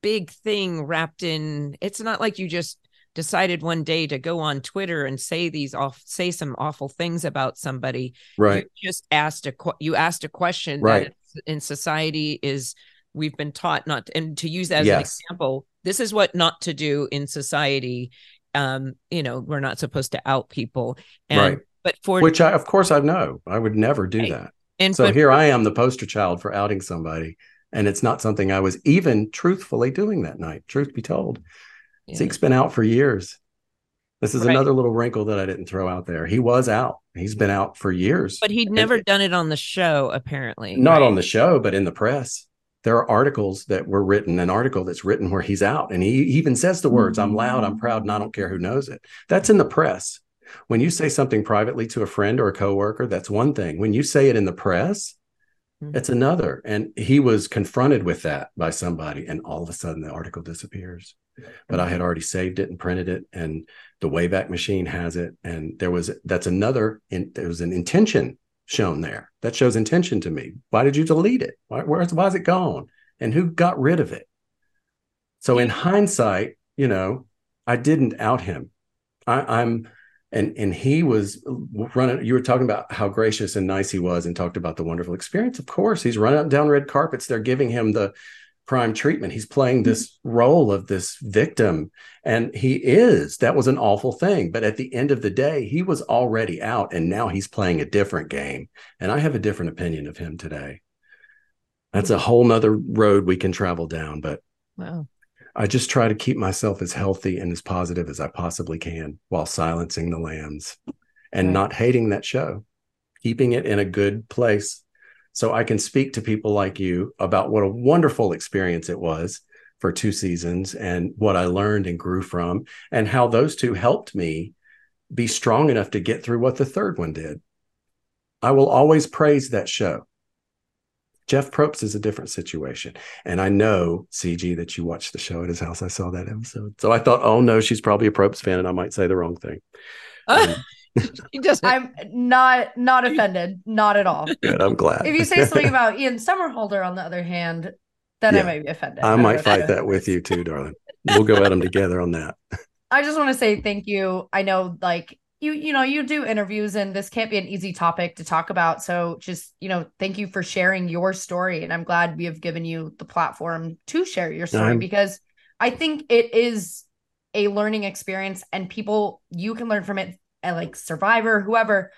big thing wrapped in it's not like you just decided one day to go on Twitter and say these off say some awful things about somebody. Right. You just asked a you asked a question right. that in society is we've been taught not to, and to use that as yes. an example. This is what not to do in society. Um, you know, we're not supposed to out people. And right. but for which I of course I know. I would never do right. that. And so but, here I am, the poster child for outing somebody. And it's not something I was even truthfully doing that night, truth be told. Yeah. Zeke's been out for years. This is right. another little wrinkle that I didn't throw out there. He was out. He's been out for years. But he'd never and, done it on the show, apparently. Not right? on the show, but in the press. There are articles that were written, an article that's written where he's out. And he even says the words, I'm loud, I'm proud, and I don't care who knows it. That's in the press. When you say something privately to a friend or a coworker, that's one thing. When you say it in the press, Mm-hmm. it's another. And he was confronted with that by somebody, and all of a sudden the article disappears. But I had already saved it and printed it, and the Wayback Machine has it. And there was that's another. In, there was an intention shown there that shows intention to me. Why did you delete it? Why, where's why is it gone? And who got rid of it? So in hindsight, you know, I didn't out him. I, I'm and and he was running you were talking about how gracious and nice he was and talked about the wonderful experience of course he's running down red carpets they're giving him the prime treatment. He's playing hmm. this role of this victim and he is. That was an awful thing but at the end of the day he was already out and now he's playing a different game and i have a different opinion of him today. That's a whole nother road we can travel down but wow. I just try to keep myself as healthy and as positive as I possibly can while silencing the lambs and right. not hating that show, keeping it in a good place. So I can speak to people like you about what a wonderful experience it was for two seasons and what I learned and grew from, and how those two helped me be strong enough to get through what the third one did. I will always praise that show. Jeff Probst is a different situation. And I know, CG, that you watched the show at his house. I saw that episode. So I thought, oh no, she's probably a Probst fan and I might say the wrong thing. Um, he doesn't. I'm not not offended, not at all. Good, I'm glad. If you say something about Ian Somerhalder, on the other hand, then yeah, I might be offended. I, I might fight that with you too, darling. We'll go at them together on that. I just want to say thank you. I know, like you, you know, you do interviews, and this can't be an easy topic to talk about. So, just you know, thank you for sharing your story, and I'm glad we have given you the platform to share your story I'm... because I think it is a learning experience, and people you can learn from it and like survivor whoever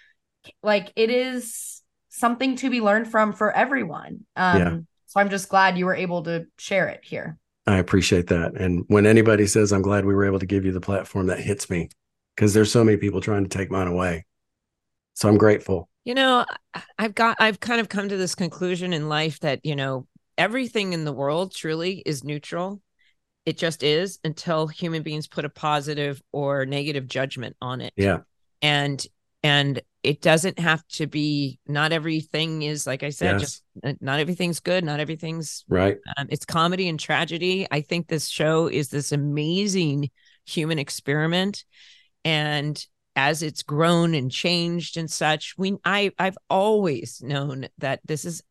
like it is something to be learned from for everyone. Um yeah. so i'm just glad you were able to share it here. I appreciate that. And when anybody says i'm glad we were able to give you the platform that hits me because there's so many people trying to take mine away. So i'm grateful. You know i've got i've kind of come to this conclusion in life that you know everything in the world truly is neutral. It just is until human beings put a positive or negative judgment on it. Yeah and and it doesn't have to be not everything is like i said yes. just not everything's good not everything's right. um, it's comedy and tragedy. I think this show is this amazing human experiment. And as it's grown and changed and such we i i've always known that this is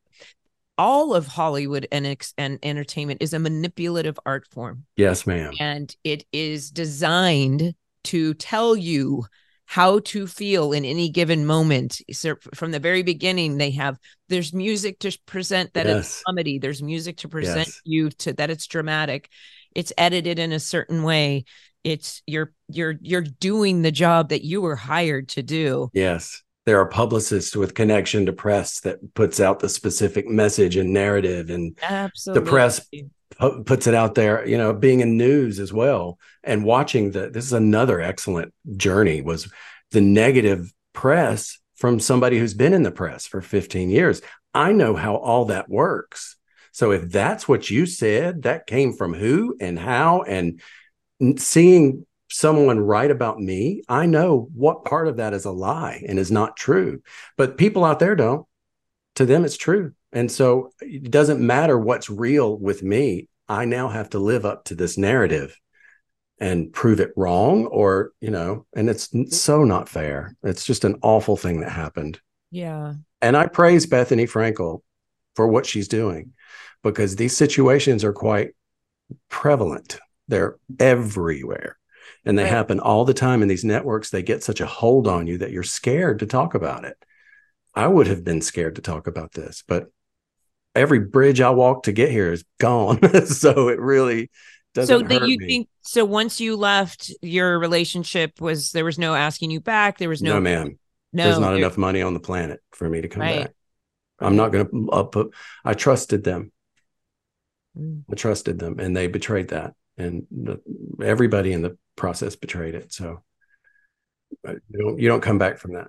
all of hollywood and ex- and entertainment is a manipulative art form. Yes ma'am. And it is designed to tell you how to feel in any given moment. So from the very beginning, they have there's music to present that yes. it's comedy. There's music to present yes. you to that it's dramatic. It's edited in a certain way. It's you're you're you're doing the job that you were hired to do. Yes. There are publicists with connection to press that puts out the specific message and narrative and Absolutely. the press puts it out there you know being in news as well and watching the this is another excellent journey was the negative press from somebody who's been in the press for 15 years. I know how all that works. So if that's what you said that came from who and how and seeing someone write about me i know what part of that is a lie and is not true. But people out there don't. To them it's true and so it doesn't matter what's real with me. I now have to live up to this narrative. and prove it wrong or you know and it's mm-hmm. so not fair it's just an awful thing that happened Yeah. and i praise Bethenny Frankel for what she's doing because these situations are quite prevalent they're everywhere and they Right. happen all the time in these networks they get such a hold on you that you're scared to talk about it i would have been scared to talk about this but every bridge i walked to get here is gone so it really doesn't So that you me. think so once you left your relationship was there was no asking you back. There was no no ma'am no there's not there- enough money on the planet for me to come Right. back i'm not going to uh, put i trusted them Mm. i trusted them and they betrayed that and the, everybody in the process betrayed it so uh, you don't, you don't come back from that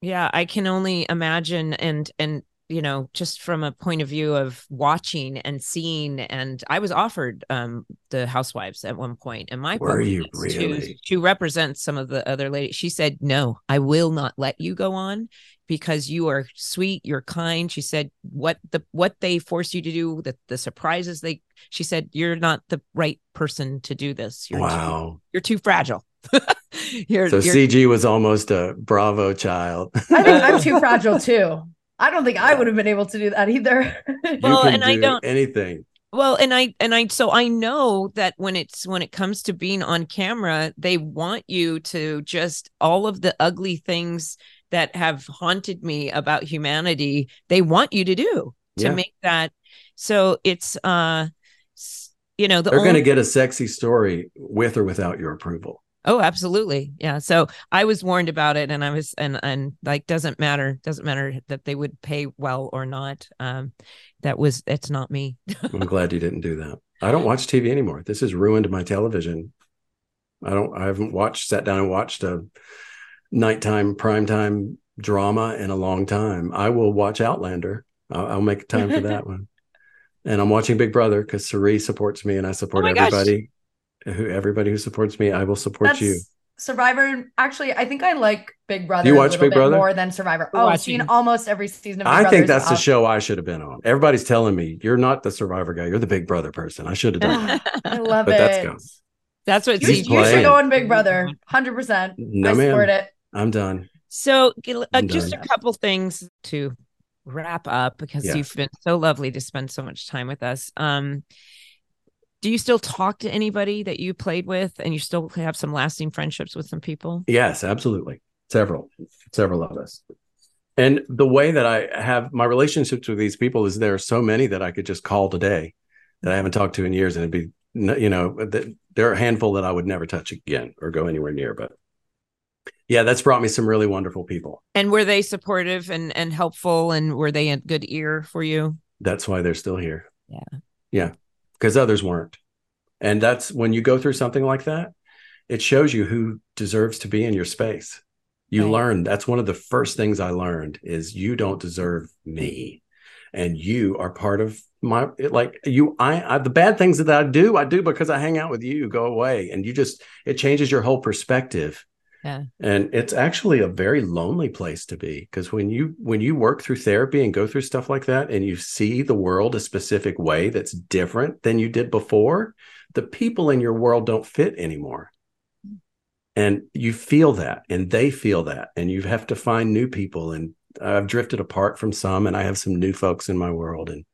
Yeah, I can only imagine and and you know, just from a point of view of watching and seeing and I was offered um the housewives at one point and my Were you publicist, who- really? She represents some of the other ladies. She said, "No, I will not let you go on because you are sweet, you're kind." She said, "What the what they force you to do, the the surprises they." She said, "You're not the right person to do this. You're too, wow you're too fragile." you're, so you're cg was almost a bravo child I think I'm too fragile too. I don't think I would have been able to do that either. Well, can and I do don't- anything Well, and I and I so I know that when it's when it comes to being on camera, they want you to just all of the ugly things that have haunted me about humanity, they want you to do to Yeah. make that so it's uh you know the they're only, going to get a sexy story with or without your approval Oh, absolutely. Yeah. So I was warned about it and I was and and like doesn't matter, doesn't matter that they would pay well or not. Um that was it's not me. i'm glad you didn't do that i don't watch tv anymore this has ruined my television i don't i haven't watched sat down and watched a nighttime primetime drama in a long time i will watch outlander i'll, I'll make time for that one and i'm watching big brother because Sari supports me and i support everybody. gosh. Everybody who everybody who supports me i will support That's you Survivor. Actually, I think I like Big Brother You watch little Big bit Brother? more than Survivor. We're Oh, watching. seen almost every season of Big i Brother. think that's the show i should have been on everybody's telling me you're not the survivor guy you're the big brother person i should have done that I love but it. that's gone That's what You, you should go on Big Brother, hundred percent. no I support man it. i'm done So, uh, I'm just done. a couple things to wrap up because Yeah. you've been so lovely to spend so much time with us. Um, do you still talk to anybody that you played with, and you still have some lasting friendships with some people? Yes, absolutely. Several, several of us. And the way that I have my relationships with these people is there are so many that I could just call today that I haven't talked to in years, and it'd be you know there are a handful that I would never touch again or go anywhere near. But yeah, that's brought me some really wonderful people. And were they supportive and and helpful, and were they a good ear for you? That's why they're still here. Yeah. yeah, because others weren't. And that's when you go through something like that, it shows you who deserves to be in your space. You Right. learn that's one of the first things I learned is you don't deserve me. And you are part of my like you I, I the bad things that I do, I do because I hang out with you, go away. And you just it changes your whole perspective. Yeah. And it's actually a very lonely place to be because when you when you work through therapy and go through stuff like that and you see the world a specific way that's different than you did before, the people in your world don't fit anymore. And you feel that and they feel that and you have to find new people and I've drifted apart from some and I have some new folks in my world and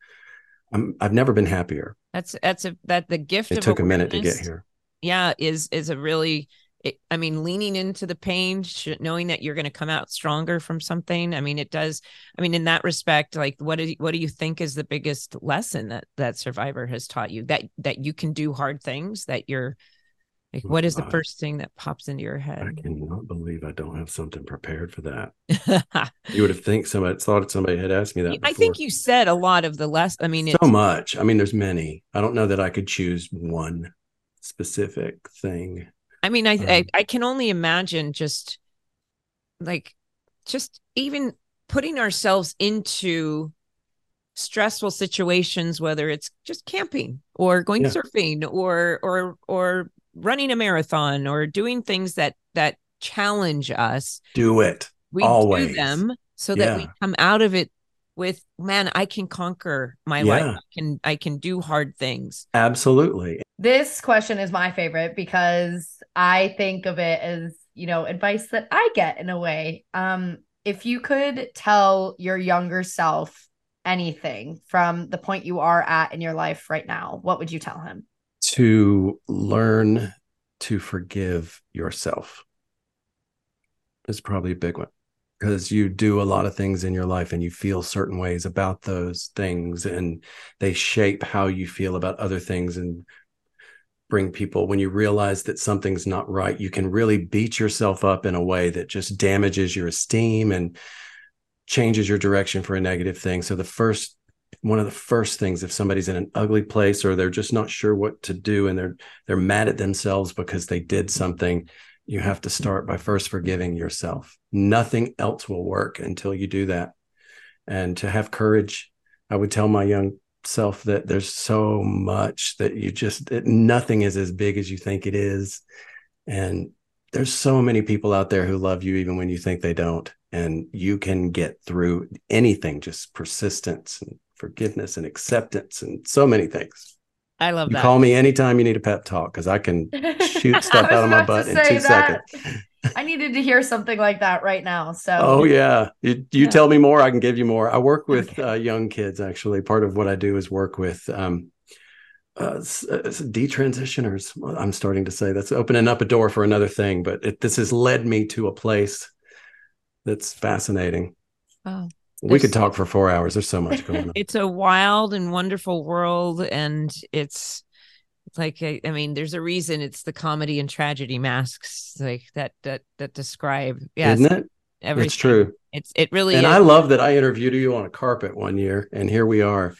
I'm I've never been happier. That's that's a that the gift. It took a minute to get here. yeah is is a really it, i mean leaning into the pain sh- knowing that you're going to come out stronger from something i mean it does i mean in that respect like what do you, what do you think is the biggest lesson that that survivor has taught you that that you can do hard things that you're like what is the first thing that pops into your head? I cannot believe I don't have something prepared for that. You would have think somebody thought somebody had asked me that. i think you said a lot of the less i mean so much. I mean, there's many. I don't know that I could choose one specific thing. I mean, I, I Um, I can only imagine just like just even putting ourselves into stressful situations, whether it's just camping or going Yeah. surfing or or or running a marathon or doing things that that challenge us. Do it. We Always. do them so that we come out of it with man, I can conquer my life. I can I can do hard things. Absolutely. This question is my favorite because I think of it as, you know, advice that I get in a way. Um, if you could tell your younger self anything from the point you are at in your life right now, what would you tell him? To learn to forgive yourself is probably a big one because you do a lot of things in your life and you feel certain ways about those things and they shape how you feel about other things and bring people when you realize that something's not right you can really beat yourself up in a way that just damages your esteem and changes your direction for a negative thing. So the first one of the first things if somebody's in an ugly place or they're just not sure what to do and they're they're mad at themselves because they did something you have to start by first forgiving yourself. Nothing else will work until you do that. And to have courage i would tell my young self that there's so much that you just it, nothing is as big as you think it is and there's so many people out there who love you even when you think they don't and you can get through anything just persistence and forgiveness and acceptance and so many things I love you that. call me anytime you need a pep talk because i can shoot stuff out of my butt in two that. seconds I needed to hear something like that right now. So, Oh yeah, you, you Yeah. tell me more, I can give you more. I work with Okay. uh, young kids actually. Part of what I do is work with um, uh, s- uh, detransitioners. I'm starting to say that's opening up a door for another thing, but it, this has led me to a place that's fascinating. Oh. we could talk for four hours. There's so much going on. it's a wild and wonderful world and it's it's like I, I mean there's a reason it's the comedy and tragedy masks like that that that describe yeah Isn't it? everything. It's true. it's it really And is I love that I interviewed you on a carpet one year, and here we are.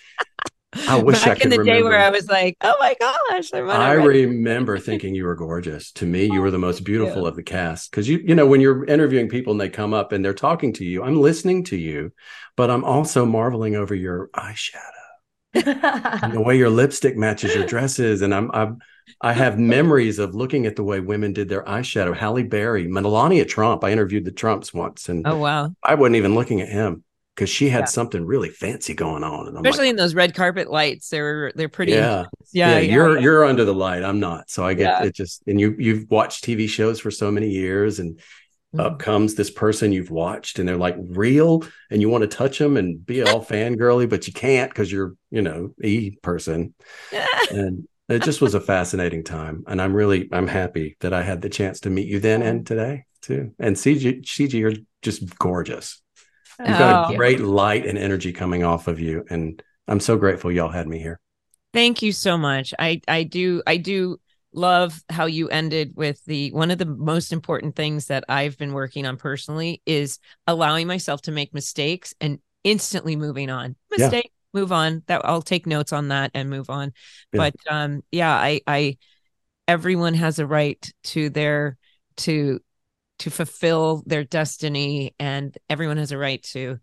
I wish I back in could the day where. I was like oh my gosh I'm on a I remember thinking you were gorgeous. To me, you were the most beautiful of the cast because you, you know, when you're interviewing people and they come up and they're talking to you, I'm listening to you, but I'm also marveling over your eyeshadow the way your lipstick matches your dresses. And I'm, I'm, I have memories of looking at the way women did their eyeshadow. Halle Berry, Melania Trump. I interviewed the Trumps once, and oh wow I wasn't even looking at him because she had Yeah. something really fancy going on. And especially like, in those red carpet lights they're they're pretty yeah. yeah, yeah, yeah, you're you're under the light. I'm not. So I get Yeah. it just and you you've watched TV shows for so many years and up Mhm. comes this person you've watched and they're like real and you want to touch them and be all fangirly, but you can't because you're, you know, e person. And it just was a fascinating time. And I'm really I'm happy that I had the chance to meet you then and today too. And CG CG, you're just gorgeous. You've got Oh. a great light and energy coming off of you. And I'm so grateful y'all had me here. Thank you so much. I I do I do love how you ended with the one of the most important things that I've been working on personally is allowing myself to make mistakes and instantly moving on. Yeah. Mistake, move on. That I'll take notes on that and move on. Yeah. But um yeah, I I everyone has a right to their to to fulfill their destiny and everyone has a right to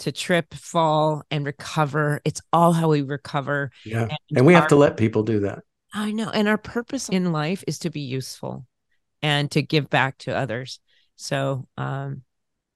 to trip, fall and recover. It's all how we recover. Yeah. And we our- have to let people do that. I know. And our purpose in life is to be useful and to give back to others. So um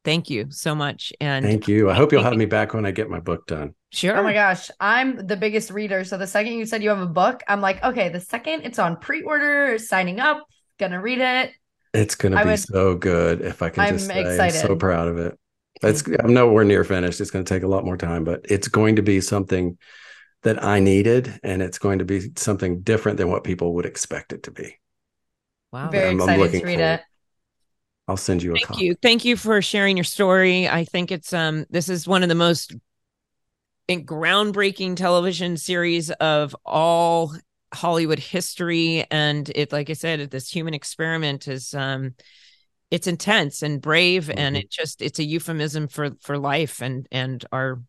thank you so much. And Thank you. I hope you'll have me back when I get my book done. sure. Oh my gosh, I'm the biggest reader. So the second you said you have a book, I'm like, okay, the second it's on pre-order, signing up, gonna read it. It's going to I be would- so good if I can I'm just say. I'm so proud of it. It's I'm nowhere near finished. It's going to take a lot more time, but it's going to be something that I needed, and it's going to be something different than what people would expect it to be. Wow. Very I'm- I'm excited looking to read forward. it. I'll send you a Thank copy. you. Thank you for sharing your story. I think it's um this is one of the most groundbreaking television series of all Hollywood history and it like I said this human experiment is um it's intense and brave and Mhm. it just it's a euphemism for for life and and our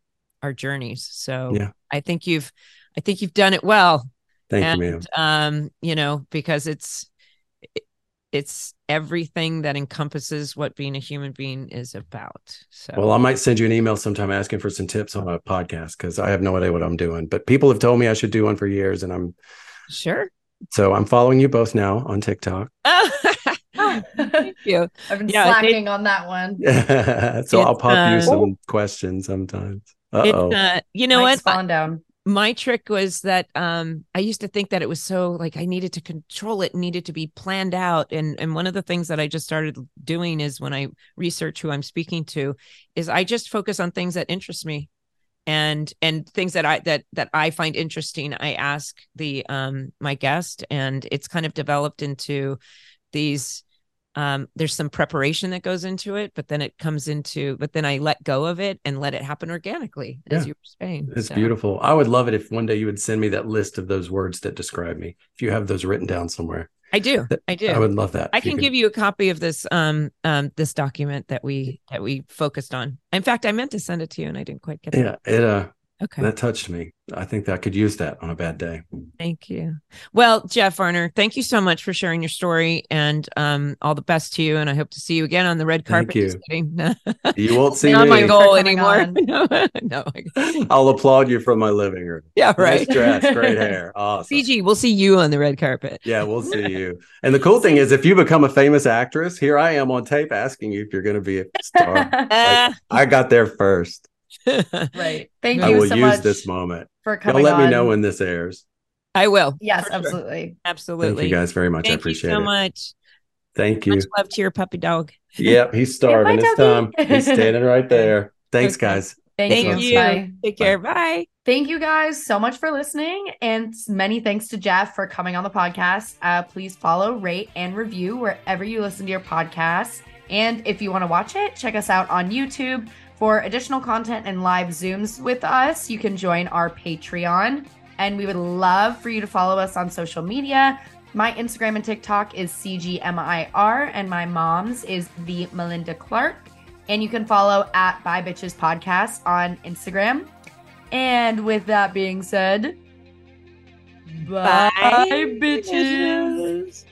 our journeys. So Yeah. I think you've I think you've done it well Thank and you, ma'am. um you know because it's it- it's everything that encompasses what being a human being is about so Well, I might send you an email sometime asking for some tips on a podcast because I have no idea what I'm doing. But people have told me I should do one for years, and I'm sure so I'm following you both now on TikTok. thank you I've been Yeah, they- slacking on that one. so I'll It's, pop you uh, some questions sometimes. Uh It's, oh. uh, you know Mike's what falling down. my trick was that um i used to think that it was so like i needed to control it needed to be planned out and and one of the things that i just started doing is when i research who i'm speaking to is i just focus on things that interest me and and things that i that that i find interesting i ask the um my guest and it's kind of developed into these um, there's some preparation that goes into it, but then it comes into, but then I let go of it and let it happen organically, as Yeah. you were saying. It's So, beautiful. I would love it if one day you would send me that list of those words that describe me. If you have those written down somewhere, I do. I do. I would love that. I can could- give you a copy of this um um this document that we that we focused on. In fact, I meant to send it to you and I didn't quite get it. Yeah, it uh, Okay. that touched me. I think that I could use that on a bad day. Thank you. Well, Jeff Varner, thank you so much for sharing your story and um all the best to you. And I hope to see you again on the red carpet. Thank carpet. you. You won't see Not my goal anymore. on. no. I'll applaud you from my living room. Yeah, right. Nice dress, great hair, awesome. CG, we'll see you on the red carpet. Yeah, we'll see you. And the cool thing is, if you become a famous actress, here I am on tape asking you if you're going to be a star. Like, I got there first. Right. Thank I you will so use much this moment. for Y'all coming let me know when this airs. I will. Yes, for sure. absolutely. Absolutely. Thank you guys very much. I appreciate it. Thank you so it. much. Thank you. Much love to your puppy dog. Yep, he's starving. bye, it's time. He's standing right there. Thanks, Okay. guys. Thank, Thank you. you. Bye. Take care. Bye. Thank you guys so much for listening. And many thanks to Jeff for coming on the podcast. Uh, please follow, rate, and review wherever you listen to your podcast. And if you want to watch it, check us out on YouTube. For additional content and live Zooms with us, you can join our Patreon. And we would love for you to follow us on social media. My Instagram and TikTok is CGMIR, and my mom's is the Melinda Clarke. And you can follow at Bye Bitches Podcast on Instagram. And with that being said, bye, Bye, bitches. bitches.